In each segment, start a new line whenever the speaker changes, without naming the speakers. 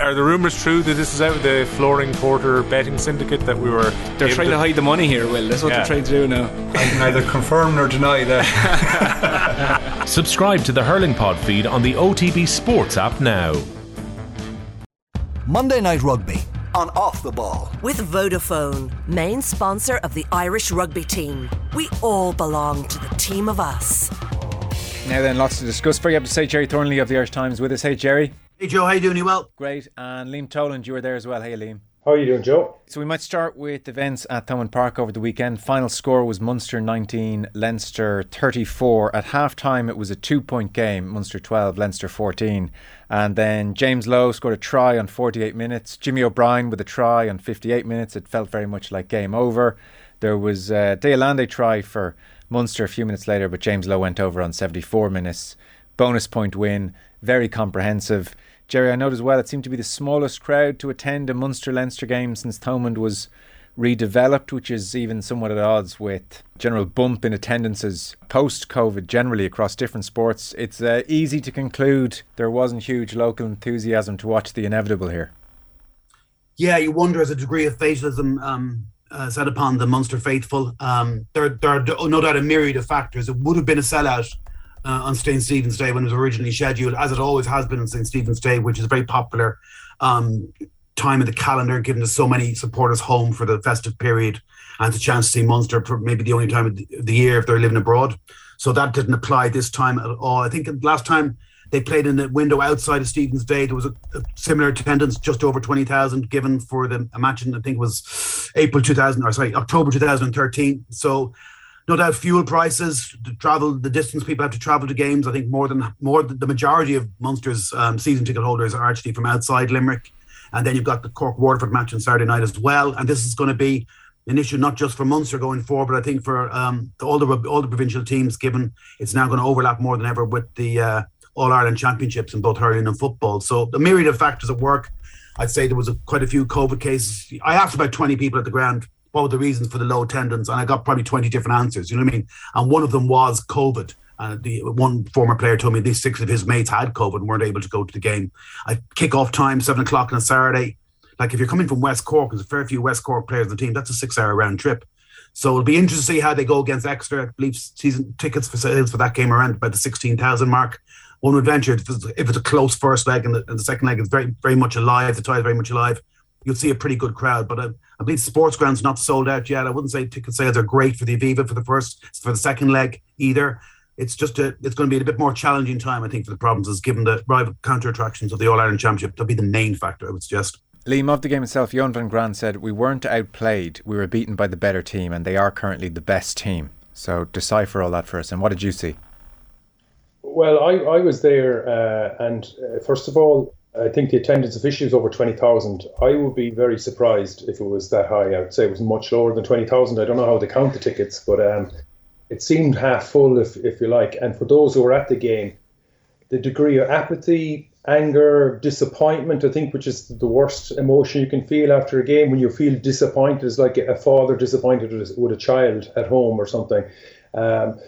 Are the rumours true that this is out of the Flooring Porter betting syndicate that we were?
They're trying to... to... hide the money here, Will. That's what yeah. they're trying to do now.
I can neither confirm nor deny that.
Subscribe to the Hurling Pod feed on the OTB Sports app now.
Monday Night Rugby on Off the Ball.
With Vodafone, main sponsor of the Irish rugby team. We all belong to the team of us.
Now then, lots to discuss. Very happy to say Gerry Thornley of the Irish Times with us. Hey, Gerry.
Hey, Joe. How you doing? You well?
Great. And Liam Toland, you were there as well. Hey, Liam.
How are you doing, Joe?
So we might start with events at Thomond Park over the weekend. Final score was Munster 19, Leinster 34. At halftime, it was a two point game Munster 12, Leinster 14. And then James Lowe scored a try on 48 minutes. Jimmy O'Brien with a try on 58 minutes. It felt very much like game over. There was a De Allende try for Munster a few minutes later, but James Lowe went over on 74 minutes. Bonus point win, very comprehensive. Gerry, I note as well it seemed to be the smallest crowd to attend a Munster Leinster game since Thomond was redeveloped, which is even somewhat at odds with general bump in attendances post COVID generally across different sports. It's uh, easy to conclude there wasn't huge local enthusiasm to watch the inevitable here.
Yeah, you wonder as a degree of fatalism um, uh, set upon the Munster faithful. Um, there, there are no doubt a myriad of factors. It would have been a sellout uh, on St. Stephen's Day when it was originally scheduled, as it always has been on St. Stephen's Day, which is a very popular um, time of the calendar, given to so many supporters home for the festive period and the chance to see Munster for maybe the only time of the year if they're living abroad. So that didn't apply this time at all. I think last time they played in the window outside of Stephen's Day. There was a, a similar attendance, just over 20,000 given for the match in, I think it was April 2000, or sorry, October 2013. So no doubt fuel prices, the travel, the distance people have to travel to games. I think more than more the majority of Munster's um, season ticket holders are actually from outside Limerick, and then you've got the Cork Waterford match on Saturday night as well. And this is going to be an issue not just for Munster going forward, but I think for um, all the all the provincial teams, given it's now going to overlap more than ever with the uh, All Ireland Championships in both hurling and football. So the myriad of factors at work. I'd say there was a, quite a few COVID cases. I asked about 20 people at the ground what were the reasons for the low attendance? And I got probably 20 different answers, you know what I mean? And one of them was COVID. And the one former player told me these six of his mates had COVID and weren't able to go to the game. I kick off time, seven o'clock on a Saturday. Like if you're coming from West Cork, there's a fair few West Cork players on the team, that's a six hour round trip. So it'll be interesting to see how they go against Exeter. I believe season tickets for sales for that game around about the 16,000 mark. One would venture if it's, if it's a close first leg and the, and the second leg is very, very much alive, the tie is very much alive you'll see a pretty good crowd. But I, I believe sports ground's not sold out yet. I wouldn't say ticket sales are great for the Aviva for the first for the second leg either. It's just a, it's going to be a bit more challenging time, I think, for the provinces, given the rival counter attractions of the All Ireland Championship. That'll be the main factor, I would suggest.
Liam, of the game itself, Johan van Graan said, We weren't outplayed, we were beaten by the better team, and they are currently the best team. So decipher all that for us. And what did you see?
Well, I, I was there, uh, and uh, first of all, I think the attendance officially was over 20,000. I would be very surprised if it was that high. I would say it was much lower than 20,000. I don't know how they count the tickets, but um, it seemed half full, if, if you like. And for those who were at the game, the degree of apathy, anger, disappointment, I think, which is the worst emotion you can feel after a game when you feel disappointed, is like a father disappointed with a child at home or something. Um,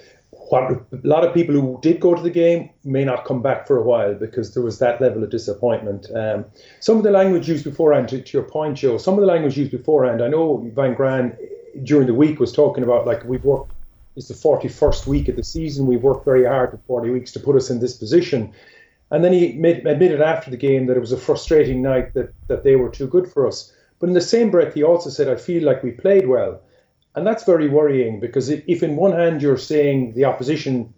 what a lot of people who did go to the game may not come back for a while because there was that level of disappointment. Um, some of the language used beforehand, to, to your point, Joe, some of the language used beforehand, I know Van Graan during the week was talking about like we've worked, it's the 41st week of the season, we've worked very hard for 40 weeks to put us in this position. And then he made, admitted after the game that it was a frustrating night that, that they were too good for us. But in the same breath, he also said, I feel like we played well. And that's very worrying because if, in one hand you're saying the opposition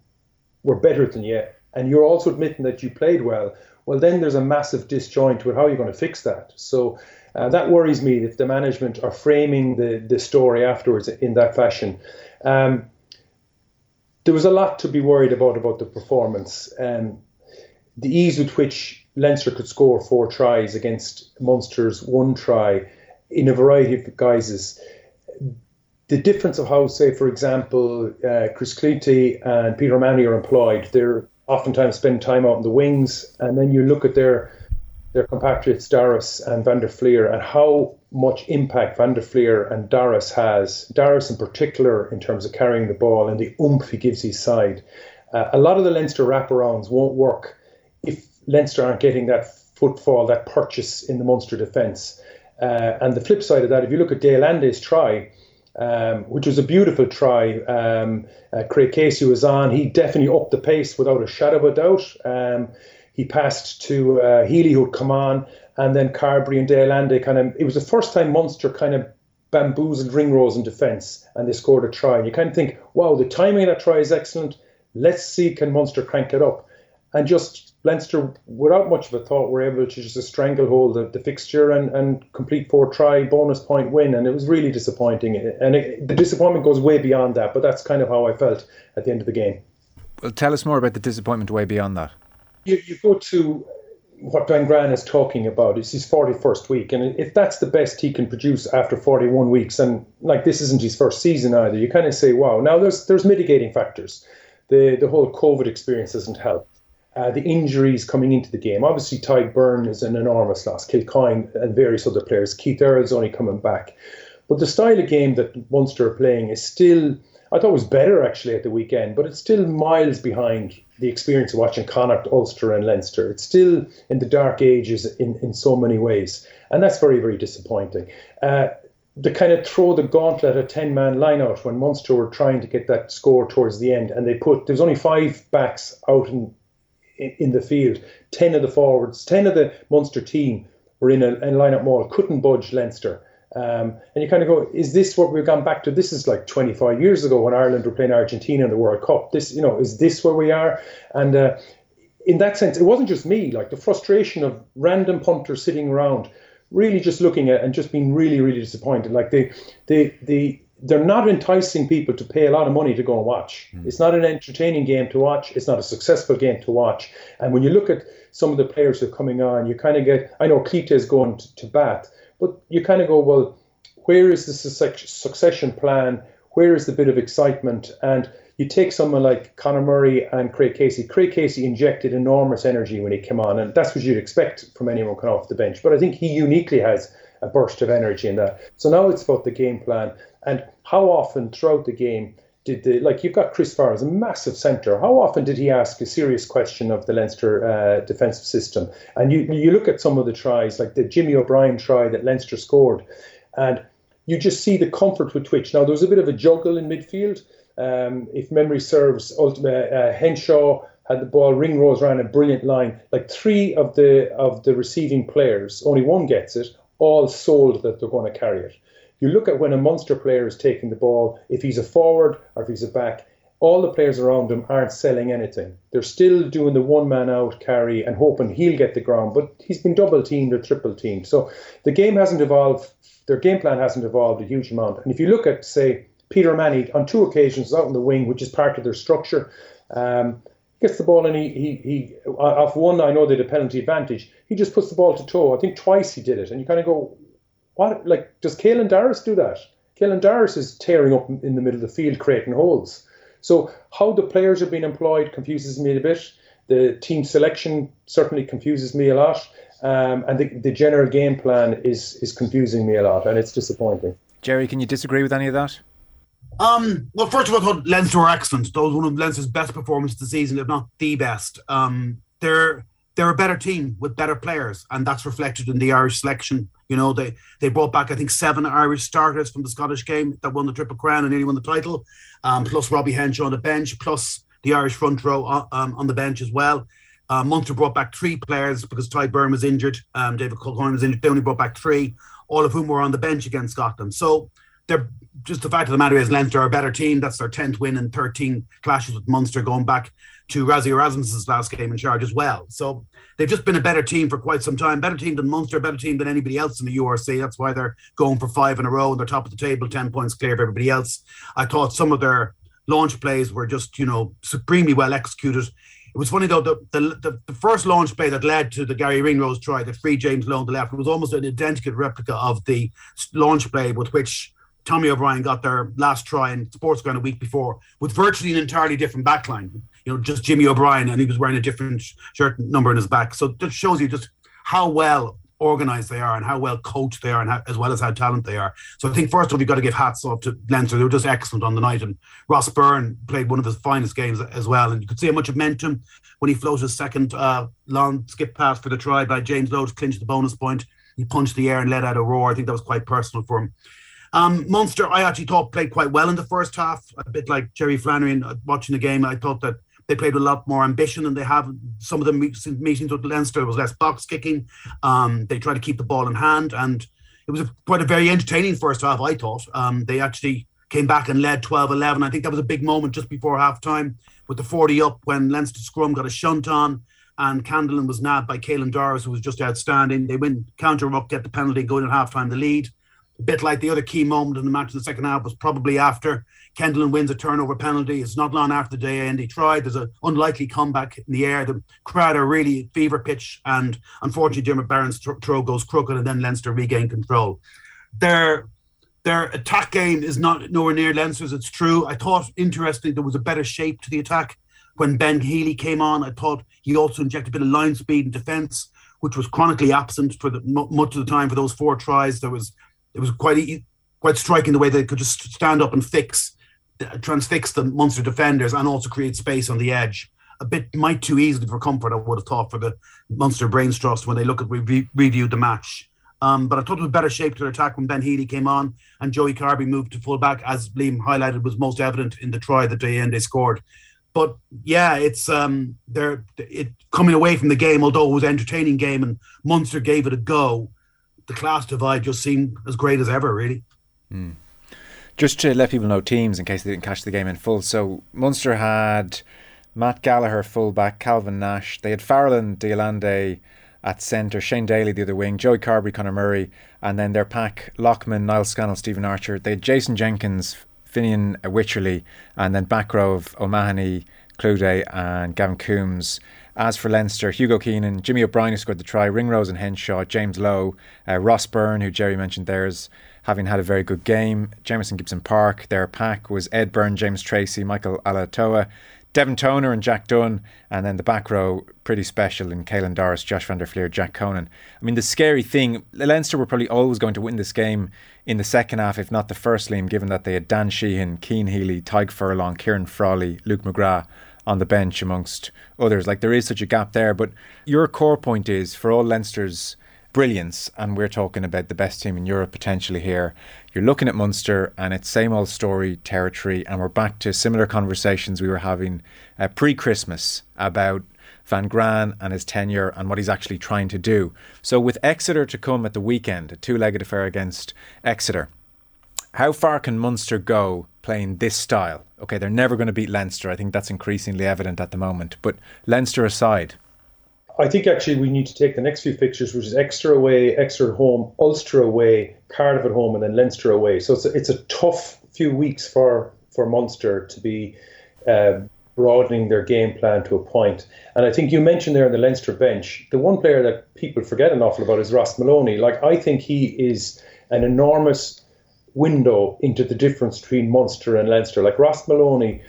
were better than you, and you're also admitting that you played well, well, then there's a massive disjoint with how you're going to fix that. So uh, that worries me if the management are framing the, the story afterwards in that fashion. Um, there was a lot to be worried about about the performance. Um, the ease with which Leinster could score four tries against Munster's one try in a variety of guises the difference of how, say, for example, uh, Chris Cloete and Peter O'Mahony are employed, they're oftentimes spend time out in the wings, and then you look at their their compatriots Doris and Van der Flier and how much impact Van der Flier and Doris has, Doris in particular, in terms of carrying the ball and the oomph he gives his side. Uh, a lot of the Leinster wraparounds won't work if Leinster aren't getting that footfall, that purchase in the Munster defence. Uh, and the flip side of that, if you look at de Allende's try, um, which was a beautiful try. Um, uh, Craig Casey was on. He definitely upped the pace without a shadow of a doubt. Um, he passed to uh, Healy, who'd come on, and then Carbery and de Allende kind of. It was the first time Munster kind of bamboozled Ringrose in defence, and they scored a try. And you kind of think, wow, the timing of that try is excellent. Let's see, can Munster crank it up? And just Leinster, without much of a thought, were able to just stranglehold the, the fixture and, and complete four try bonus point win. And it was really disappointing. And it, the disappointment goes way beyond that, but that's kind of how I felt at the end of the game.
Well, tell us more about the disappointment way beyond that.
You, you go to what Van Graan is talking about. It's his 41st week. And if that's the best he can produce after 41 weeks, and like this isn't his first season either, you kind of say, wow. Now there's there's mitigating factors. The, the whole COVID experience doesn't help uh, the injuries coming into the game. Obviously, Tadhg Beirne is an enormous loss. Kilcoyne and various other players. Keith Earls only coming back. But the style of game that Munster are playing is still, I thought was better actually at the weekend, but it's still miles behind the experience of watching Connacht, Ulster, and Leinster. It's still in the dark ages in, in so many ways. And that's very, very disappointing. Uh, the kind of throw the gauntlet a 10 man line out when Munster were trying to get that score towards the end and they put there's only five backs out in in, the field. Ten of the forwards, ten of the Munster team were in a, a line-up maul, couldn't budge Leinster. Um, and you kind of go, is this what we've gone back to? This is like 25 years ago when Ireland were playing Argentina in the World Cup. This, you know, is this where we are? And uh, in that sense, it wasn't just me. Like the frustration of random punters sitting around, really just looking at and just being really, really disappointed. Like the the the they're not enticing people to pay a lot of money to go and watch. Mm. It's not an entertaining game to watch. It's not a successful game to watch. And when you look at some of the players who are coming on, you kind of get. I know Keita is going to, to Bath, but you kind of go, well, where is the succession plan? Where is the bit of excitement? And you take someone like Conor Murray and Craig Casey. Craig Casey injected enormous energy when he came on, and that's what you'd expect from anyone coming off the bench. But I think he uniquely has a burst of energy in that. So now it's about the game plan and how often throughout the game did the like you've got Chris Farr as a massive centre. How often did he ask a serious question of the Leinster uh, defensive system? And you you look at some of the tries, like the Jimmy O'Brien try that Leinster scored, and you just see the comfort with which. Now there was a bit of a juggle in midfield. Um, if memory serves, ultimate, uh, Henshaw had the ball. Ringrose ran a brilliant line. Like three of the of the receiving players, only one gets it all sold that they're going to carry it. You look at when a Munster player is taking the ball, if he's a forward or if he's a back, all the players around him aren't selling anything. They're still doing the one man out carry and hoping he'll get the ground, but he's been double teamed or triple teamed. So the game hasn't evolved, their game plan hasn't evolved a huge amount. And if you look at, say, Peter Manny on two occasions out in the wing, which is part of their structure, um, gets the ball and he, he, he off one, I know they had a penalty advantage. He just puts the ball to toe. I think twice he did it. And you kind of go, what, like, does Caelan Doris do that? Caelan Doris is tearing up in the middle of the field, creating holes. So how the players are being employed confuses me a bit. The team selection certainly confuses me a lot. Um, and the, the general game plan is is confusing me a lot, and it's disappointing.
Gerry, can you disagree with any of that?
Um, well, first of all, I thought Leinster were excellent. That was one of Leinster's best performances of the season, if not the best. Um, they're they're a better team with better players, and that's reflected in the Irish selection. You know, they they brought back I think seven Irish starters from the Scottish game that won the Triple Crown and nearly won the title, um, plus Robbie Henshaw on the bench, plus the Irish front row uh, um, on the bench as well. Uh, Munster brought back three players because Tadhg Beirne was injured, um, David Kilcoyne was injured. They only brought back three, all of whom were on the bench against Scotland. So they're just the fact of the matter is Leinster are a better team. That's their 10th win in 13 clashes with Munster going back to Rassie Erasmus's last game in charge as well. So they've just been a better team for quite some time. Better team than Munster, better team than anybody else in the URC. That's why they're going for five in a row and they're top of the table, 10 points clear of everybody else. I thought some of their launch plays were just, you know, supremely well executed. It was funny though, the, the, the, the, first launch play that led to the Garry Ringrose try, the free James Lowe on the left, was almost an identical replica of the launch play with which Tommy O'Brien got their last try in Sports Ground a week before with virtually an entirely different backline. You know, just Jimmy O'Brien, and he was wearing a different shirt number in his back. So that shows you just how well organised they are and how well coached they are, and how, as well as how talented they are. So I think first of all, you've got to give hats off to Leinster. They were just excellent on the night, and Ross Byrne played one of his finest games as well. And you could see how much momentum when he floated his second uh, long skip pass for the try by James Lowe to clinch the bonus point. He punched the air and let out a roar. I think that was quite personal for him. Um, Munster, I actually thought played quite well in the first half, a bit like Jerry Flannery uh, watching the game. I thought that they played with a lot more ambition than they have. Some of the meetings with Leinster was less box kicking. Um, they tried to keep the ball in hand, and it was a, quite a very entertaining first half. I thought um, they actually came back and led 12-11. I think that was a big moment just before half time with the 40 up when Leinster scrum got a shunt on and Kendellen was nabbed by Caelan Doris, who was just outstanding. They win counter up, get the penalty, go in at halftime the lead. A bit like the other key moment in the match in the second half was probably after Kendall wins a turnover penalty. It's not long after the day end. He tried. There's an unlikely comeback in the air. The crowd are really fever pitch, and unfortunately, Jimmy Barron's throw goes crooked, and then Leinster regain control. Their their attack game is not nowhere near Leinster's. It's true. I thought interestingly there was a better shape to the attack when Ben Healy came on. I thought he also injected a bit of line speed and defence, which was chronically absent for the, much of the time for those four tries. There was it was quite quite striking the way they could just stand up and fix transfix the Munster defenders and also create space on the edge. A bit might too easily for comfort, I would have thought, for the Munster Brains Trust when they look at re- reviewed the match. Um, but I thought it was better shape to their attack when Ben Healy came on and Joey Carbery moved to fullback, as Liam highlighted, was most evident in the try that they end they scored. But yeah, it's um, they're it coming away from the game, although it was an entertaining game and Munster gave it a go. The class divide just seemed as great as ever, really.
Mm. Just to let people know teams in case they didn't catch the game in full. So Munster had Matt Gallagher fullback, Calvin Nash. They had Farrell and de Allende at centre, Shane Daly the other wing, Joey Carbery, Conor Murray, and then their pack Loughman, Niall Scannell, Stephen Archer. They had Jason Jenkins, Fineen Wycherley, and then back row of O'Mahony, Cloete, and Gavin Coombs. As for Leinster, Hugo Keenan, Jimmy O'Brien who scored the try, Ringrose and Henshaw, James Lowe, uh, Ross Byrne, who Gerry mentioned there's having had a very good game. Jamison Gibson Park, their pack was Ed Byrne, James Tracy, Michael Ala'alatoa, Devin Toner and Jack Dunne, and then the back row, pretty special in Caelan Doris, Josh van der Flier, Jack Conan. I mean, the scary thing, Leinster were probably always going to win this game in the second half, if not the first, Liam, given that they had Dan Sheehan, Cian Healy, Tadhg Furlong, Ciarán Frawley, Luke McGrath on the bench, amongst others. Like, there is such a gap there. But your core point is for all Leinster's brilliance, and we're talking about the best team in Europe potentially here. You're looking at Munster, and it's same old story territory, and we're back to similar conversations we were having uh, pre-Christmas about Van Graan and his tenure and what he's actually trying to do. So with Exeter to come at the weekend, a two-legged affair against Exeter, how far can Munster go playing this style? Okay, they're never going to beat Leinster. I think that's increasingly evident at the moment. But Leinster aside,
I think actually we need to take the next few fixtures, which is Exeter away, Exeter at home, Ulster away, Cardiff at home, and then Leinster away. So it's a, it's a tough few weeks for for Munster to be uh, broadening their game plan to a point. And I think you mentioned there on the Leinster bench, the one player that people forget an awful about is Ross Molony. Like I think he is an enormous window into the difference between Munster and Leinster. Like Ross Molony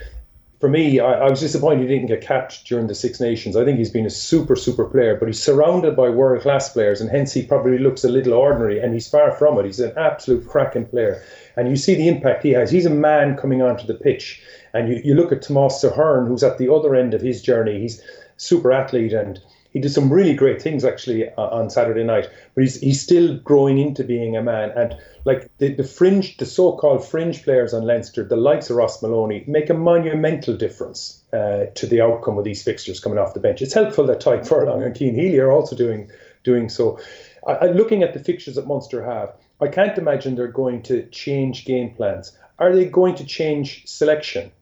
for me, I, I, was disappointed he didn't get capped during the Six Nations. I think he's been a super, super player, but he's surrounded by world class players, and hence he probably looks a little ordinary, and he's far from it. He's an absolute cracking player. And you see the impact he has. He's a man coming onto the pitch. And you, you look at Thomas Ahern, who's at the other end of his journey. He's super athlete and he did some really great things actually uh, on Saturday night. But he's he's still growing into being a man. And like the, the fringe, the so-called fringe players on Leinster, the likes of Ross Molony, make a monumental difference uh, to the outcome of these fixtures coming off the bench. It's helpful that Tadhg Furlong and Cian Healy are also doing doing so. I, looking at the fixtures that Munster have, I can't imagine they're going to change game plans. Are they going to change selection?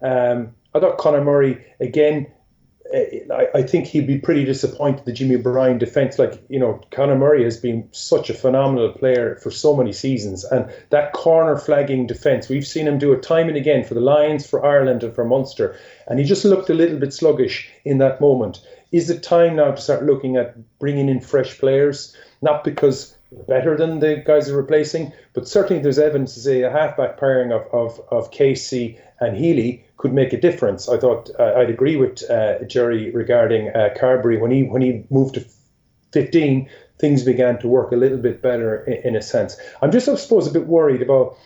Um, I thought Conor Murray again I, think he'd be pretty disappointed the Jimmy O'Brien defence. Like, you know, Conor Murray has been such a phenomenal player for so many seasons. And that corner flagging defence, we've seen him do it time and again for the Lions, for Ireland, and for Munster. And he just looked a little bit sluggish in that moment. Is it time now to start looking at bringing in fresh players? Not because better than the guys are replacing, but certainly there's evidence to say a halfback pairing of, of, of Casey and Healy could make a difference. I thought uh, I'd agree with uh, Gerry regarding uh, Carbery when he when he moved to 15. things began to work a little bit better in, in a sense. I'm just, I suppose, a bit worried about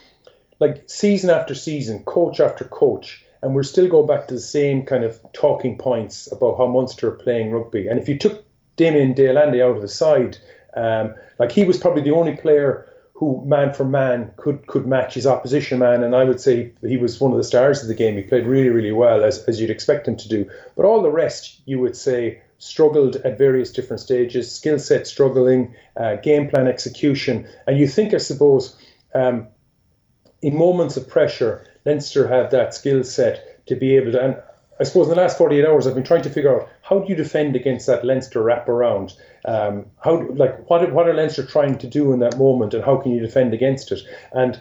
like season after season, coach after coach, and we're still going back to the same kind of talking points about how Munster are playing rugby. And if you took Damien de Allende out of the side, um, like he was probably the only player who man for man could could match his opposition man, and I would say he was one of the stars of the game. He played really, really well, as, as you'd expect him to do. But all the rest, you would say, struggled at various different stages, skill set struggling, uh, game plan execution, and you think, I suppose, um, in moments of pressure, Leinster have that skill set to be able to. And I suppose in the last 48 hours, I've been trying to figure out how do you defend against that Leinster wraparound. Um, how like what what are Leinster trying to do in that moment, and how can you defend against it? And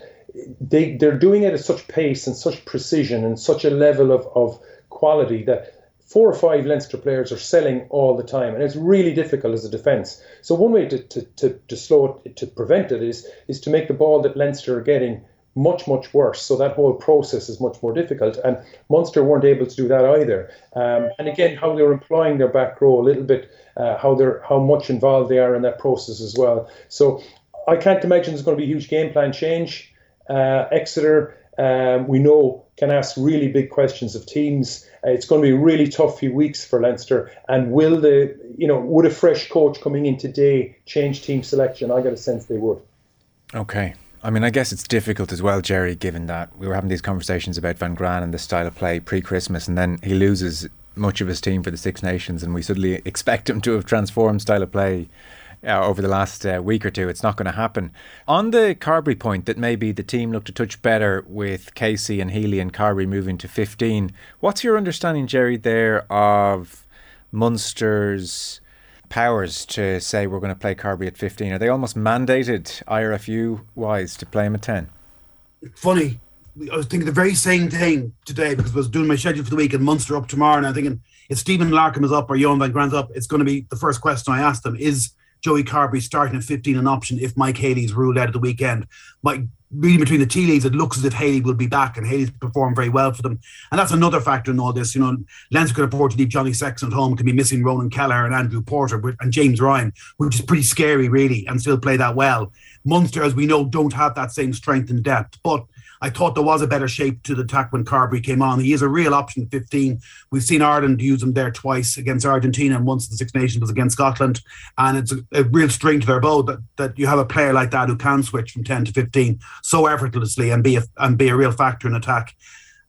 they they're doing it at such pace and such precision and such a level of of quality that four or five Leinster players are selling all the time, and it's really difficult as a defence. So one way to, to, to, to slow it, to prevent it is is to make the ball that Leinster are getting much much worse. So that whole process is much more difficult, and Munster weren't able to do that either. Um, and again, how they're employing their back row a little bit, uh, how they're how much involved they are in that process as well. So I can't imagine there's going to be a huge game plan change. Uh, Exeter, um, we know, can ask really big questions of teams. Uh, it's going to be a really tough few weeks for Leinster. And will the, you know, would a fresh coach coming in today change team selection? I got a sense they would.
Okay. I mean, I guess it's difficult as well, Gerry, given that we were having these conversations about Van Graan and the style of play pre Christmas, and then he loses much of his team for the Six Nations, and we suddenly expect him to have transformed style of play uh, over the last uh, week or two. It's not going to happen. On the Carbery point, that maybe the team looked a touch better with Casey and Healy and Carbery moving to 15. What's your understanding, Gerry, there of Munster's powers to say we're going to play Carbery at 15? Are they almost mandated IRFU wise to play him at 10?
Funny. I was thinking the very same thing today because I was doing my schedule for the week and Munster up tomorrow. And I'm thinking if Stephen Larkham is up or Johan Van Graan's up, it's going to be the first question I ask them is Joey Carbery starting at 15 an option if Mike Haley's ruled out at the weekend. Mike, reading between the tea leaves, it looks as if Haley will be back, and Haley's performed very well for them. And that's another factor in all this. You know, Leinster could afford to leave Johnny Sexton at home, could be missing Ronan Kelleher and Andrew Porter and James Ryan, which is pretty scary, really, and still play that well. Munster, as we know, don't have that same strength and depth. But I thought there was a better shape to the attack when Carbery came on. He is a real option 15. We've seen Ireland use him there twice against Argentina and once the Six Nations was against Scotland. And it's a, a, real string to their bow that, that you have a player like that who can switch from 10 to 15 so effortlessly and be a, and be a real factor in attack.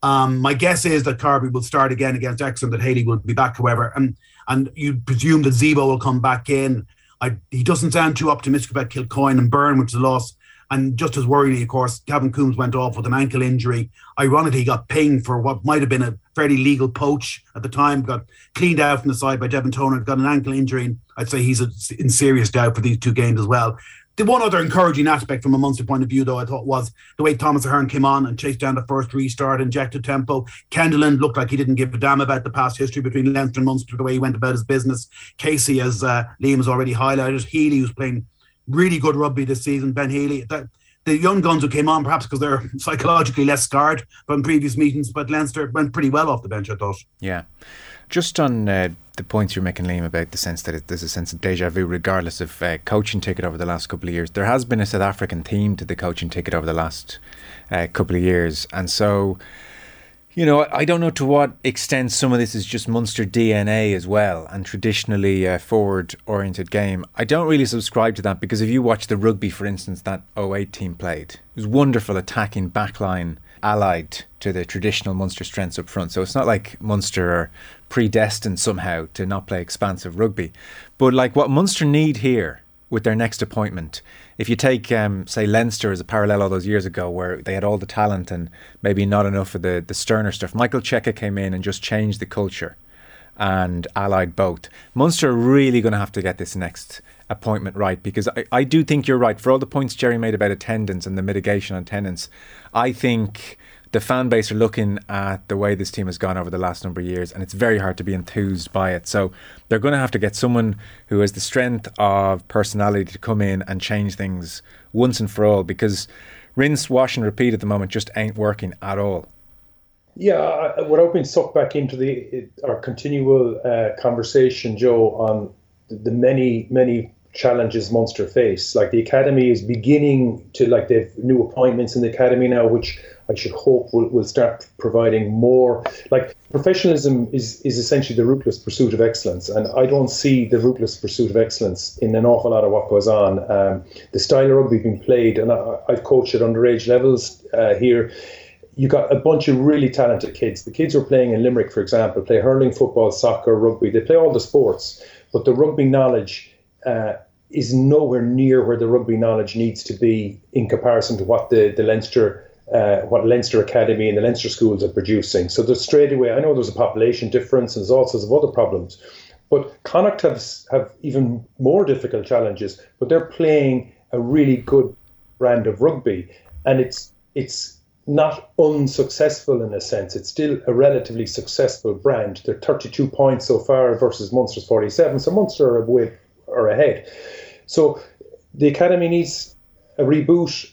Um, my guess is that Carbery will start again against Exeter, that Haley will be back, however. And and you presume that Zebo will come back in. I, he doesn't sound too optimistic about Kilcoyne and Byrne, which is a loss. And just as worryingly, of course, Gavin Coombs went off with an ankle injury. Ironically, he got pinged for what might have been a fairly legal poach at the time, got cleaned out from the side by Devin Toner, got an ankle injury. And I'd say he's in serious doubt for these two games as well. The one other encouraging aspect from a Munster point of view, though, I thought was the way Thomas Ahern came on and chased down the first restart, injected tempo. Kendellen looked like he didn't give a damn about the past history between Leinster and Munster, the way he went about his business. Casey, as uh, Liam has already highlighted, Healy, who's playing really good rugby this season. Ben Healy, the young guns who came on, perhaps because they're psychologically less scarred from previous meetings, but Leinster went pretty well off the bench, I thought.
Yeah. Just on uh, the points you're making, Liam, about the sense that it, there's a sense of deja vu, regardless of uh, coaching ticket over the last couple of years. There has been a South African theme to the coaching ticket over the last uh, couple of years. And so you know, I don't know to what extent some of this is just Munster DNA as well and traditionally uh, a forward oriented game. I don't really subscribe to that because if you watch the rugby, for instance, that 08 team played, it was wonderful attacking backline allied to the traditional Munster strengths up front. So it's not like Munster are predestined somehow to not play expansive rugby. But like what Munster need here with their next appointment. If you take, um, say, Leinster as a parallel all those years ago, where they had all the talent and maybe not enough of the, the sterner stuff, Michael Cheika came in and just changed the culture and allied both. Munster are really going to have to get this next appointment right because I, I do think you're right. For all the points Gerry made about attendance and the mitigation on attendance, I think the fan base are looking at the way this team has gone over the last number of years, and it's very hard to be enthused by it. So they're going to have to get someone who has the strength of personality to come in and change things once and for all, because rinse, wash, and repeat at the moment just ain't working at all.
Yeah, without being sucked back into the our continual uh, conversation, Joe, on the many many challenges Munster face. Like the academy is beginning to like they've new appointments in the academy now, which I should hope will, will start providing more. Like professionalism is is essentially the ruthless pursuit of excellence, and I don't see the ruthless pursuit of excellence in an awful lot of what goes on. Um, the style of rugby being played, and I, have coached at underage levels uh, here. You got a bunch of really talented kids. The kids who are playing in Limerick, for example, play hurling, football, soccer, rugby. They play all the sports, but the rugby knowledge. Uh, is nowhere near where the rugby knowledge needs to be in comparison to what the, the Leinster uh, what Leinster Academy and the Leinster schools are producing. So there's straight away, I know there's a population difference and there's all sorts of other problems, but Connacht have, have even more difficult challenges, but they're playing a really good brand of rugby. And it's it's not unsuccessful in a sense. It's still a relatively successful brand. They're 32 points so far versus Munster's 47. So Munster are away or ahead. So the academy needs a reboot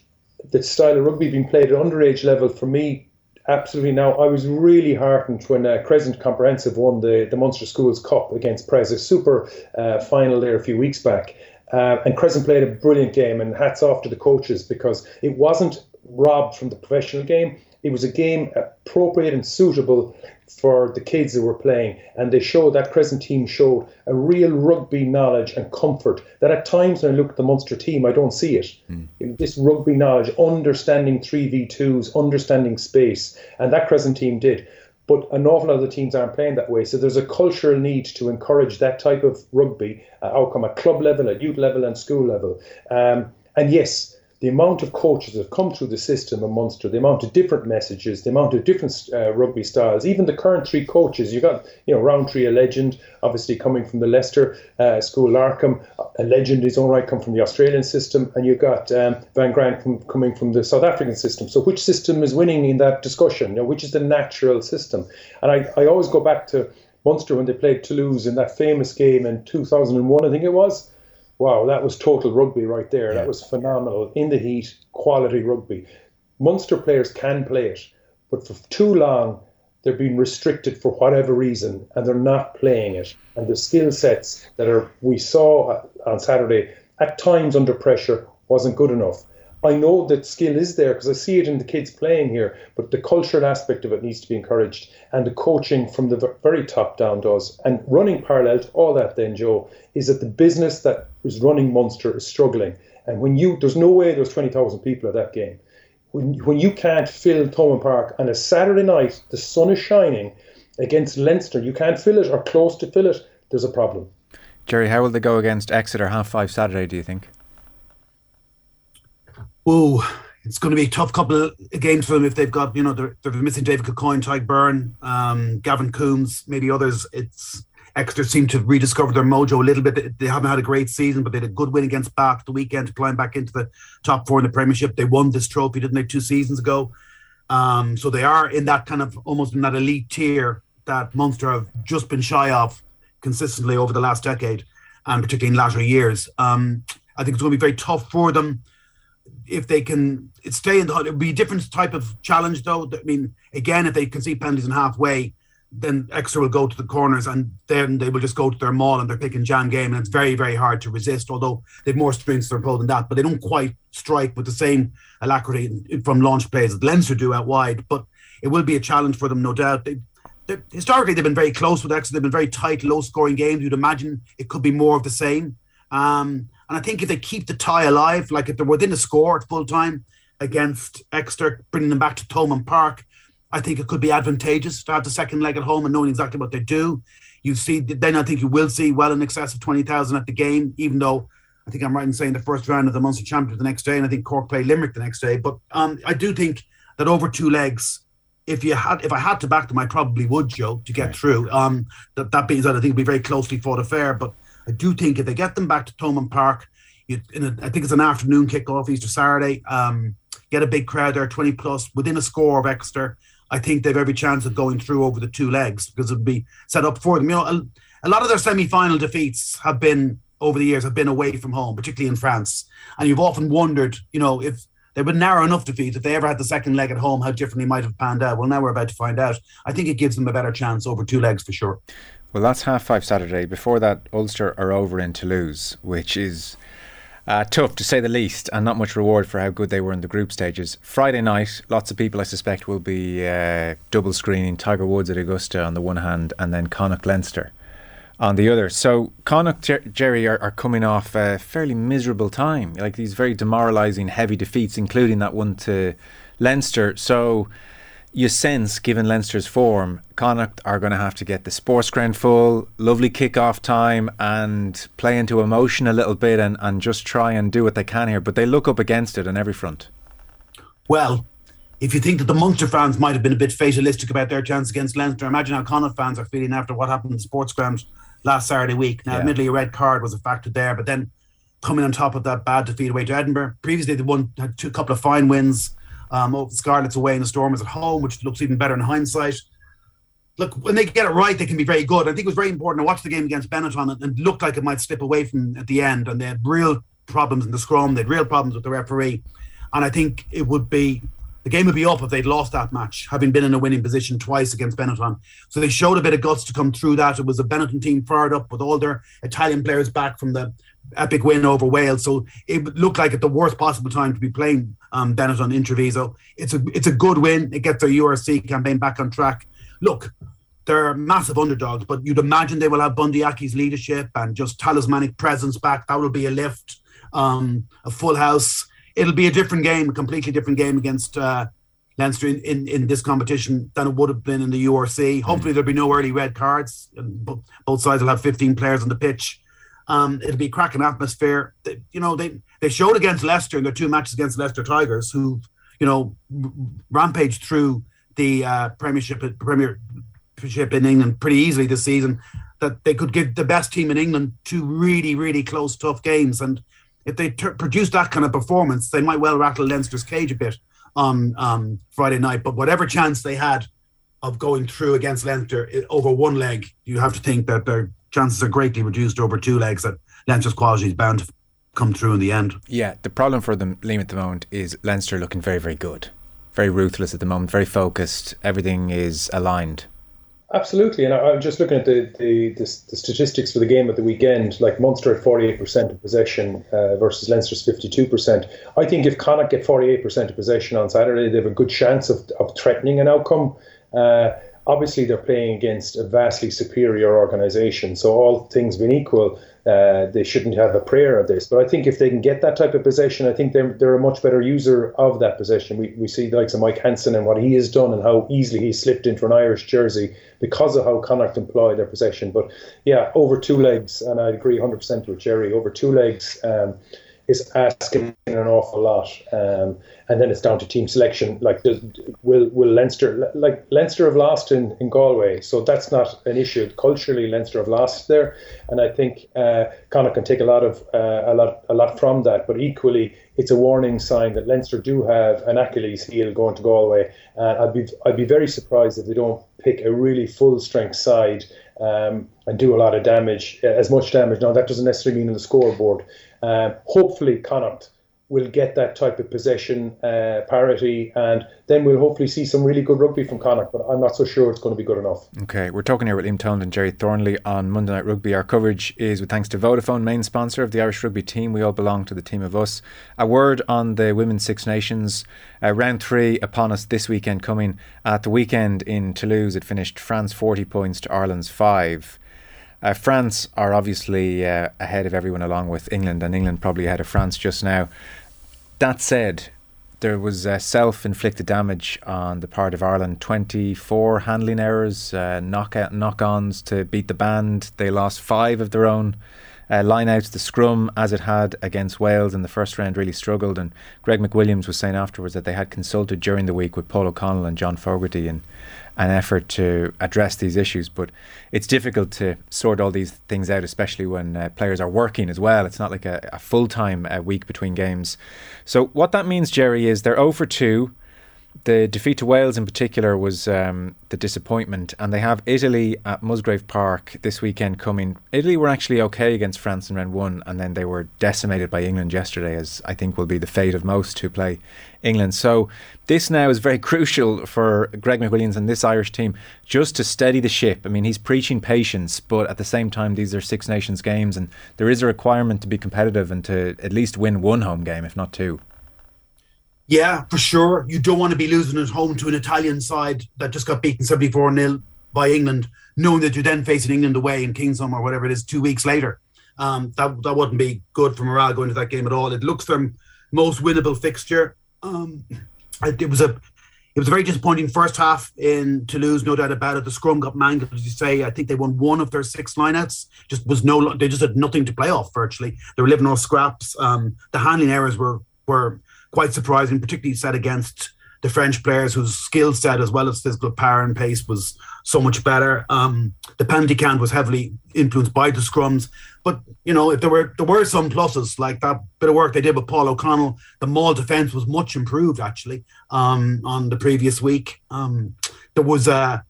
the style of rugby being played at underage level for me absolutely now I was really heartened when uh, Crescent Comprehensive won the, the Munster Schools Cup against Pres, a super uh, final there a few weeks back. Uh, and Crescent played a brilliant game, and hats off to the coaches because it wasn't robbed from the professional game. It was a game appropriate and suitable for the kids who were playing, and they showed that Crescent team showed a real rugby knowledge and comfort that at times when I look at the Munster team, I don't see it. Mm. This rugby knowledge, understanding 3v2s, understanding space, and that Crescent team did. But an awful lot of the teams aren't playing that way. So there's a cultural need to encourage that type of rugby uh, outcome at club level, at youth level, and school level. Um, and yes, the amount of coaches that have come through the system in Munster, the amount of different messages, the amount of different uh, rugby styles, even the current three coaches. You've got, you know, Rowntree, a legend, obviously coming from the Leicester uh, school, Larkham, a legend in his own right, come from the Australian system, and you've got um, Van Graan from, coming from the South African system. So which system is winning in that discussion? You know, which is the natural system? And I, I always go back to Munster when they played Toulouse in that famous game in 2001, I think it was wow, that was total rugby right there. Yeah. That was phenomenal. In the heat, quality rugby. Munster players can play it, but for too long, they're being restricted for whatever reason and they're not playing it. And the skill sets that are we saw uh, on Saturday at times under pressure wasn't good enough. I know that skill is there because I see it in the kids playing here, but the cultural aspect of it needs to be encouraged, and the coaching from the very top down does. And running parallel to all that, then Joe, is that the business that is running Munster is struggling. And when you, there's no way there's twenty thousand people at that game. When when you can't fill Thomond Park on a Saturday night, the sun is shining against Leinster, you can't fill it or close to fill it. There's a problem.
Gerry, how will they go against Exeter half five Saturday? Do you think?
Oh, it's going to be a tough couple of games for them if they've got, you know, they're, they're missing David Kilcoyne, Tadhg Beirne, um, Gavin Coombs, maybe others. It's Exeter seem to rediscover their mojo a little bit. They haven't had a great season, but they had a good win against Bath the weekend to climb back into the top four in the Premiership. They won this trophy, didn't they, two seasons ago? Um, so they are in that kind of almost in that elite tier that Munster have just been shy of consistently over the last decade, and particularly in latter years. Um, I think it's going to be very tough for them if they can stay in the it would be a different type of challenge though. I mean, again, if they can see penalties in halfway, then Exeter will go to the corners and then they will just go to their maul and they're picking jam game and it's very, very hard to resist, although they've more strength to their pull than that, but they don't quite strike with the same alacrity from launch plays that Leinster do out wide. But it will be a challenge for them, no doubt. They, they, historically, they've been very close with Exeter. They've been very tight, low scoring games. You'd imagine it could be more of the same. Um, and I think if they keep the tie alive, like if they're within a score at full time against Exeter, bringing them back to Thomond Park, I think it could be advantageous to have the second leg at home and knowing exactly what they do. You see, then I think you will see well in excess of 20,000 at the game, even though I think I'm right in saying the first round of the Munster Championship the next day, and I think Cork play Limerick the next day. But um, I do think that over two legs, if you had, if I had to back them, I probably would, Joe, to get right. through. Um, that that being said, I think it'd be very closely fought affair. But I do think if they get them back to Thomond Park, you, a, I think it's an afternoon kickoff Easter Saturday. Um, get a big crowd there, 20 plus, within a score of Exeter. I think they've every chance of going through over the two legs because it would be set up for them. You know, a, a lot of their semi-final defeats have been over the years have been away from home, particularly in France. And you've often wondered, you know, if they would narrow enough defeats, if they ever had the second leg at home, how differently might have panned out. Well, now we're about to find out. I think it gives them a better chance over two legs for sure.
Well, that's half five Saturday. Before that, Ulster are over in Toulouse, which is uh, tough to say the least, and not much reward for how good they were in the group stages. Friday night, lots of people I suspect will be uh, double screening Tiger Woods at Augusta on the one hand, and then Connacht Leinster on the other. So Connacht, Gerry, are, are coming off a fairly miserable time, like these very demoralising, heavy defeats, including that one to Leinster. So you sense, given Leinster's form, Connacht are going to have to get the sports ground full, lovely kick-off time, and play into emotion a little bit and, and just try and do what they can here. But they look up against it on every front.
Well, if you think that the Munster fans might have been a bit fatalistic about their chance against Leinster, imagine how Connacht fans are feeling after what happened in the sports ground last Saturday week. Now, yeah. admittedly, a red card was a factor there, but then coming on top of that bad defeat away to Edinburgh. Previously, they won had two, a couple of fine wins um, Scarlets away and the Stormers at home, which looks even better in hindsight. Look, when they get it right, they can be very good. I think it was very important to watch the game against Benetton and, and looked like it might slip away from at the end. And they had real problems in the scrum, they had real problems with the referee. And I think it would be the game would be up if they'd lost that match, having been in a winning position twice against Benetton. So they showed a bit of guts to come through that. It was a Benetton team fired up with all their Italian players back from the epic win over Wales. So it looked like at the worst possible time to be playing um, Benetton on Treviso. It's a it's a good win. It gets their URC campaign back on track. Look, they're massive underdogs, but you'd imagine they will have Bundee Aki's leadership and just talismanic presence back. That will be a lift, um, a full house. It'll be a different game, a completely different game against uh, Leinster in, in, in, this competition than it would have been in the URC. Hopefully, there'll be no early red cards. And both sides will have 15 players on the pitch. Um, it'll be cracking atmosphere. They, you know, they they showed against Leicester in their two matches against Leicester Tigers, who you know rampaged through the uh, Premiership Premiership in England pretty easily this season. That they could give the best team in England two really really close tough games, and if they t- produce that kind of performance, they might well rattle Leinster's cage a bit on um, Friday night. But whatever chance they had of going through against Leinster over one leg, you have to think that they're chances are greatly reduced over two legs that Leinster's quality is bound to come through in the end.
Yeah, the problem for them, Liam, at the moment is Leinster looking very, very good, very ruthless at the moment, very focused. Everything is aligned.
Absolutely, and I, am just looking at the, the, the, the, statistics for the game at the weekend. Like Munster at 48% of possession uh, versus Leinster's 52%. I think if Connacht get 48% of possession on Saturday, they have a good chance of, of threatening an outcome. Uh, obviously they're playing against a vastly superior organisation. So all things being equal, uh, they shouldn't have a prayer of this. But I think if they can get that type of possession, I think they're, they're a much better user of that possession. We, we see the likes of Mack Hansen and what he has done and how easily he slipped into an Irish jersey because of how Connacht employ their possession. But yeah, over two legs, and I agree 100% with Gerry, over two legs. Um, is asking an awful lot. Um, and then it's down to team selection. Like, does, will will Leinster like Leinster have lost in, in Galway, so that's not an issue. Culturally, Leinster have lost there, and I think uh, Connacht can take a lot of uh, a lot a lot from that. But equally, it's a warning sign that Leinster do have an Achilles heel going to Galway. Uh, I'd be I'd be very surprised if they don't pick a really full strength side um, and do a lot of damage, as much damage. Now that doesn't necessarily mean on the scoreboard, um, hopefully, Connacht will get that type of possession uh, parity, and then we'll hopefully see some really good rugby from Connacht. But I'm not so sure it's going to be good enough.
Okay, we're talking here with Liam Toland and Gerry Thornley on Monday Night Rugby. Our coverage is with thanks to Vodafone, main sponsor of the Irish rugby team. We all belong to the team of us. A word on the Women's Six Nations uh, round three upon us this weekend. Coming at the weekend in Toulouse, it finished France 40 points to Ireland's five. Uh, France are obviously uh, ahead of everyone along with England, and England probably ahead of France just now. That said, there was uh, self inflicted damage on the part of Ireland 24 handling errors, uh, knock, ons to beat the band. They lost five of their own. Uh, line outs, the scrum, as it had against Wales in the first round, really struggled. And Greg McWilliams was saying afterwards that they had consulted during the week with Paul O'Connell and John Fogarty, and an effort to address these issues. But it's difficult to sort all these things out, especially when uh, players are working as well. It's not like a, a full time uh, week between games. So, what that means, Gerry, is they're 0 for 2. The defeat to Wales in particular was um, the disappointment, and they have Italy at Musgrave Park this weekend coming. Italy were actually okay against France in round one, and then they were decimated by England yesterday, as I think will be the fate of most who play England. So this now is very crucial for Greg McWilliams and this Irish team just to steady the ship. I mean, he's preaching patience, but at the same time, these are Six Nations games, and there is a requirement to be competitive and to at least win one home game, if not two.
Yeah, for sure. You don't want to be losing at home to an Italian side that just got beaten 74 0 by England, knowing that you're then facing England away in Kingsholm or whatever it is two weeks later. Um, that, that wouldn't be good for morale going to that game at all. It looks their most winnable fixture. Um, it, was a it was a very disappointing first half in Toulouse, no doubt about it. The scrum got mangled, as you say. I think they won one of their six lineouts. Just was no, they just had nothing to play off virtually. They were living off scraps. Um, the handling errors were were quite surprising, particularly set against the French players whose skill set as well as physical power and pace was so much better. Um, the penalty count was heavily influenced by the scrums, but you know if there were there were some pluses like that bit of work they did with Paul O'Connell. The maul defence was much improved actually um, on the previous week. Um, there was a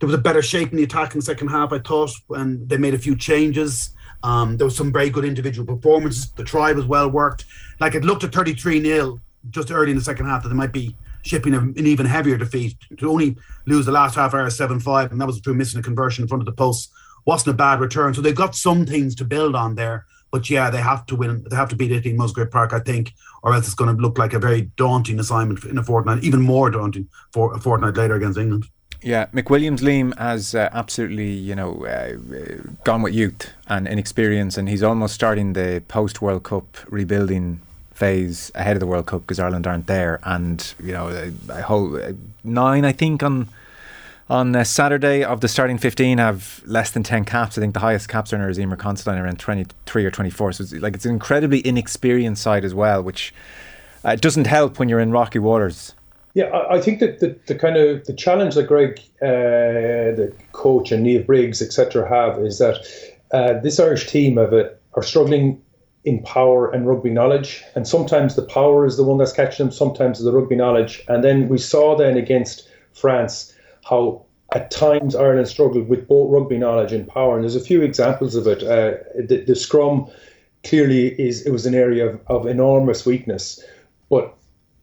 there was a better shape in the attack in the second half, I thought, and they made a few changes. Um, there was some very good individual performances. The try was well worked. Like it looked at 33 0 just early in the second half that they might be shipping an even heavier defeat to only lose the last half hour 7-5 and that was through missing a conversion in front of the post. Wasn't a bad return. So they've got some things to build on there but yeah they have to win they have to beat Italy in Musgrave Park I think or else it's going to look like a very daunting assignment in a fortnight even more daunting for a fortnight later against England.
Yeah, McWilliams Liam has uh, absolutely, you know, uh, gone with youth and inexperience, and he's almost starting the post World Cup rebuilding phase ahead of the World Cup because Ireland aren't there, and you know, a, whole uh, nine, I think, on on Saturday of the starting 15 have less than 10 caps. I think the highest caps earner is Eimear Considine around 23 or 24. So it's like it's an incredibly inexperienced side as well, which uh, doesn't help when you're in rocky waters.
Yeah, I think that the, the kind of the challenge that Greg, uh, the coach, and Niamh Briggs, etc., have is that uh, this Irish team have a, are struggling in power and rugby knowledge. And sometimes the power is the one that's catching them, sometimes the rugby knowledge. And then we saw then against France how at times Ireland struggled with both rugby knowledge and power. And there's a few examples of it. Uh, the, the, scrum clearly is it was an area of, of enormous weakness. But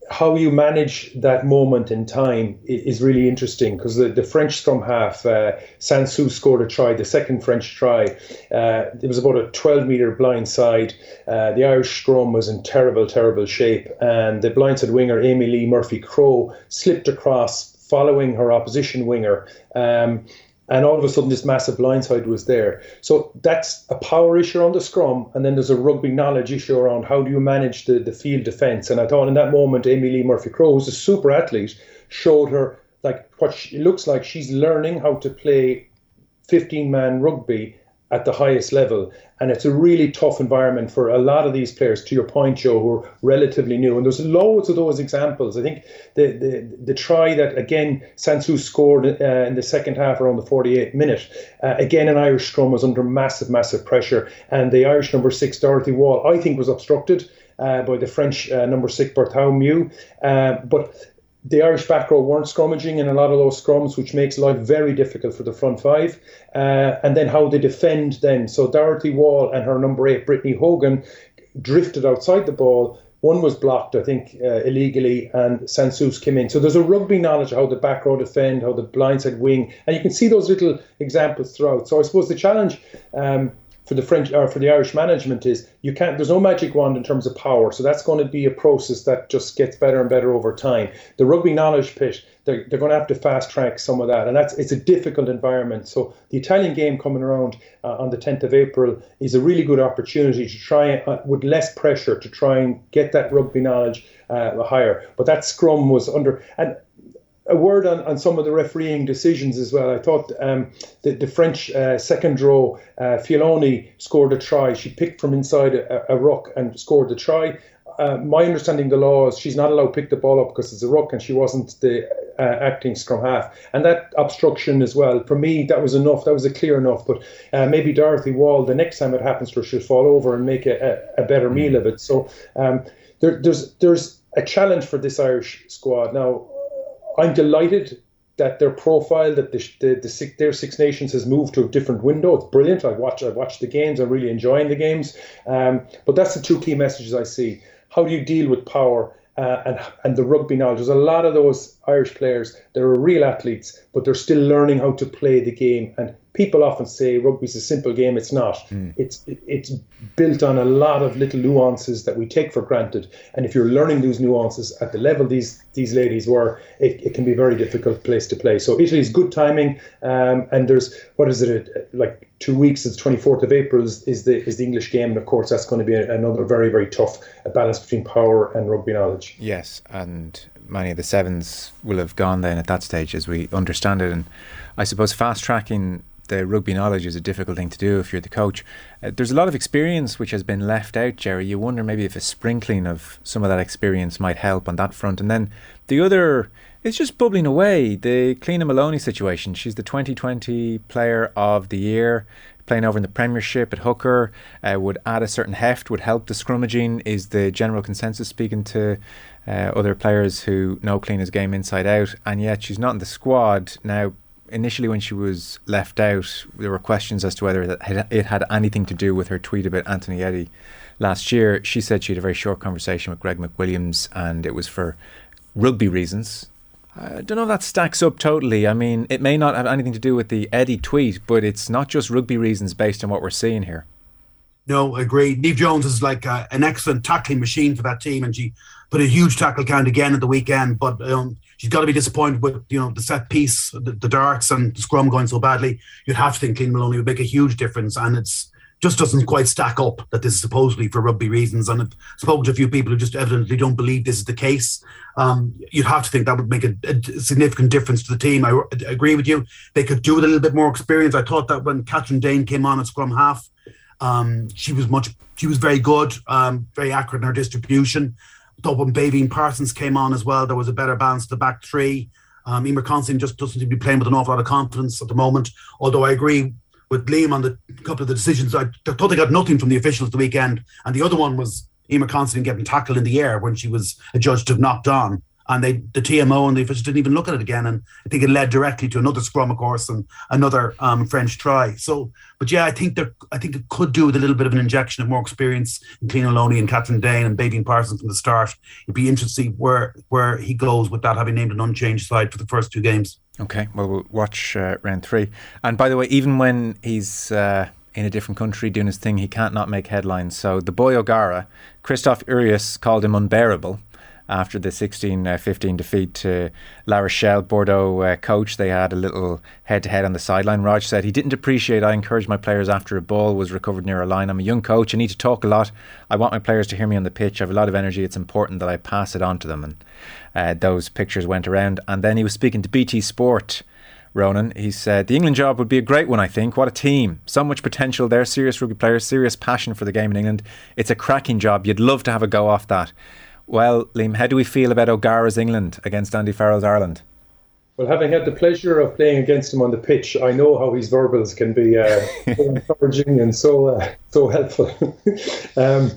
how you manage that moment in time is really interesting because the, the French scrum half, uh, Sansus scored a try, the second French try. Uh, it was about a 12 metre blind side. Uh, the Irish scrum was in terrible, terrible shape. And the blindside winger, Amee-Leigh Murphy Crowe, slipped across following her opposition winger. Um, and all of a sudden this massive blindside was there. So that's a power issue on the scrum, and then there's a rugby knowledge issue around how do you manage the, the field defence. And I thought in that moment, Amee-Leigh Murphy Crowe, who's a super athlete, showed her like what she, looks like she's learning how to play 15 man rugby at the highest level. And it's a really tough environment for a lot of these players, to your point, Joe, who are relatively new. And there's loads of those examples. I think the the, the try that, again, Sansus scored uh, in the second half around the 48th minute, uh, again, an Irish scrum was under massive, massive pressure. And the Irish number six, Dorothy Wall, I think was obstructed. Uh, by the French uh, number six Berthou uh, but the Irish back row weren't scrummaging in a lot of those scrums, which makes life very difficult for the front five. Uh, and then how they defend then. So Dorothy Wall and her number eight, Brittany Hogan, drifted outside the ball. One was blocked, I think, uh, illegally, and Sansus came in. So there's a rugby knowledge of how the back row defend, how the blindside wing, and you can see those little examples throughout. So I suppose the challenge um, for the French or for the Irish management is you can't. There's no magic wand in terms of power, so that's going to be a process that just gets better and better over time. The rugby knowledge pit, they're, they're going to have to fast track some of that, and that's it's a difficult environment. So the Italian game coming around uh, on the 10th of April is a really good opportunity to try uh, with less pressure to try and get that rugby knowledge uh, higher. But that scrum was under and a word on, on some of the refereeing decisions as well. I thought um, the, the French uh, second row, uh, scored a try. She picked from inside a, a ruck and scored the try. Uh, my understanding of the law is she's not allowed to pick the ball up because it's a ruck and she wasn't the uh, acting scrum half. And that obstruction as well, for me, that was enough. That was a clear enough. But uh, maybe Dorothy Wall, the next time it happens to her, she'll fall over and make a, a, a better mm. meal of it. So um, there, there's there's a challenge for this Irish squad now I'm delighted that their profile, that the, the, the six, their Six Nations has moved to a different window. It's brilliant. I've watched, I've watched the games. I'm really enjoying the games. Um, but that's the two key messages I see. How do you deal with power uh, and and the rugby knowledge. There's a lot of those Irish players. They're real athletes, but they're still learning how to play the game. And people often say rugby's a simple game. It's not. Mm. It's it's built on a lot of little nuances that we take for granted. And if you're learning those nuances at the level these these ladies were, it, it can be a very difficult place to play. So Italy's good timing. Um, and there's what is it like two weeks? It's 24th of April is, is the is the English game, and of course that's going to be another very very tough balance between power and rugby knowledge.
Yes, and many of the sevens will have gone then at that stage, as we understand it. And I suppose fast tracking the rugby knowledge is a difficult thing to do if you're the coach. Uh, there's a lot of experience which has been left out, Gerry. You wonder maybe if a sprinkling of some of that experience might help on that front. And then the other is just bubbling away. The Cliodhna Moloney situation. She's the 2020 Player of the Year playing over in the Premiership at hooker uh, would add a certain heft, would help the scrummaging, is the general consensus speaking to uh, other players who know Cliodhna's game inside out, and yet she's not in the squad. Now, initially when she was left out, there were questions as to whether it had anything to do with her tweet about Anthony Eddy last year. She said she had a very short conversation with Greg McWilliams, and it was for rugby reasons. I don't know if that stacks up totally. I mean, it may not have anything to do with the Eddy tweet, but it's not just rugby reasons based on what we're seeing here.
No, agreed. Neve Jones is like uh, an excellent tackling machine for that team, and she put a huge tackle count again at the weekend. But um, she's got to be disappointed with you know the set piece, the, the darts, and the scrum going so badly. You'd have to think Cliodhna Moloney would make a huge difference, and it's just doesn't quite stack up that this is supposedly for rugby reasons. And I've spoken to a few people who just evidently don't believe this is the case. Um, you'd have to think that would make a, a, significant difference to the team. I, I, agree with you. They could do with a little bit more experience. I thought that when Kathryn Dane came on at scrum half, um, she was much, she was very good, um, very accurate in her distribution. Thought when Béibhinn Parsons came on as well, there was a better balance to the back three. Um, Eimear Considine just doesn't seem to be playing with an awful lot of confidence at the moment. Although I agree with Liam on the couple of the decisions. I thought they got nothing from the officials the weekend, and the other one was Eimear Considine getting tackled in the air when she was adjudged to have knocked on. And they, the TMO and the officials didn't even look at it again. And I think it led directly to another scrum, of course, and another um, French try. So, but yeah, I think that I think it could do with a little bit of an injection of more experience in Cliodhna Moloney and Kathryn Dane and Béibhinn Parsons from the start. It'd be interesting where where he goes with that, having named an unchanged side for the first two games.
Okay, well, we'll watch uh, round three. And by the way, even when he's uh, in a different country doing his thing, he can't not make headlines. So the boy O'Gara, Christophe Urios called him unbearable after the 16 uh, 15 defeat to La Rochelle Bordeaux uh, coach. They had a little head to head on the sideline. ROG said he didn't appreciate I encouraged my players after a ball was recovered near a line. I'm a young coach. I need to talk a lot. I want my players to hear me on the pitch. I have a lot of energy. It's important that I pass it on to them. And uh, those pictures went around. And then he was speaking to BT Sport. Ronan. He said, The England job would be a great one, I think. What a team. So much potential there. Serious rugby players, serious passion for the game in England. It's a cracking job. You'd love to have a go off that. Well, Liam, how do we feel about O'Gara's England against Andy Farrell's Ireland?
Well, having had the pleasure of playing against him on the pitch, I know how his verbals can be uh, so encouraging and so uh, so helpful. um,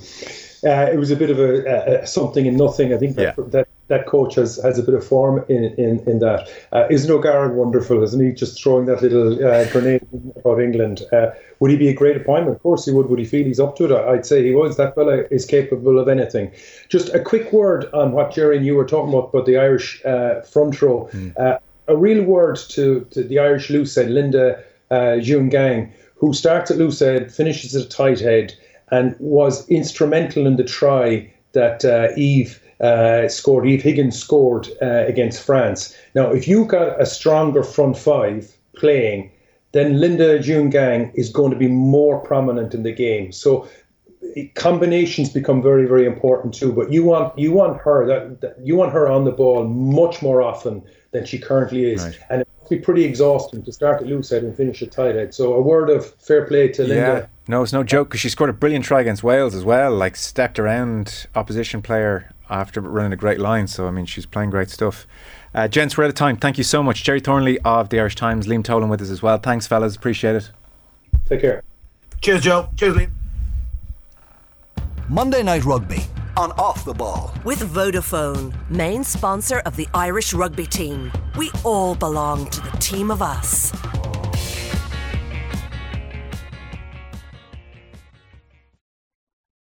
uh, it was a bit of a, a, something and nothing. I think that, yeah. that that coach has, has a bit of form in in, in that. Uh, isn't O'Gara wonderful? Isn't he just throwing that little uh, grenade about England? Uh, would he be a great appointment? Of course he would. Would he feel he's up to it? I'd say he was. That fella is capable of anything. Just a quick word on what Gerry and you were talking about about the Irish uh, front row. Mm. a real word to, to the Irish loose head, Linda uh, Djougang, who starts at loose head, finishes at a tight head, and was instrumental in the try that uh, Eve uh, scored, Eve Higgins scored uh, against France. Now, if you've got a stronger front five playing, then Linda Djougang is going to be more prominent in the game. So combinations become very, very important too. But you want you want her that, that you want her on the ball much more often than she currently is, right. and it must be pretty exhausting to start at loose head and finish at tight head. So a word of fair play to Linda.
Yeah. No, it's no joke because she scored a brilliant try against Wales as well. Like stepped around opposition player after running a great line. So, I mean, she's playing great stuff. Uh, gents, we're out of time. Thank you so much. Gerry Thornley of the Irish Times, Liam Toland with us as well. Thanks, fellas. Appreciate it.
Take care.
Cheers, Joe. Cheers, Liam.
Monday Night Rugby on Off the Ball.
With Vodafone, main sponsor of the Irish rugby team. We all belong to the team of us.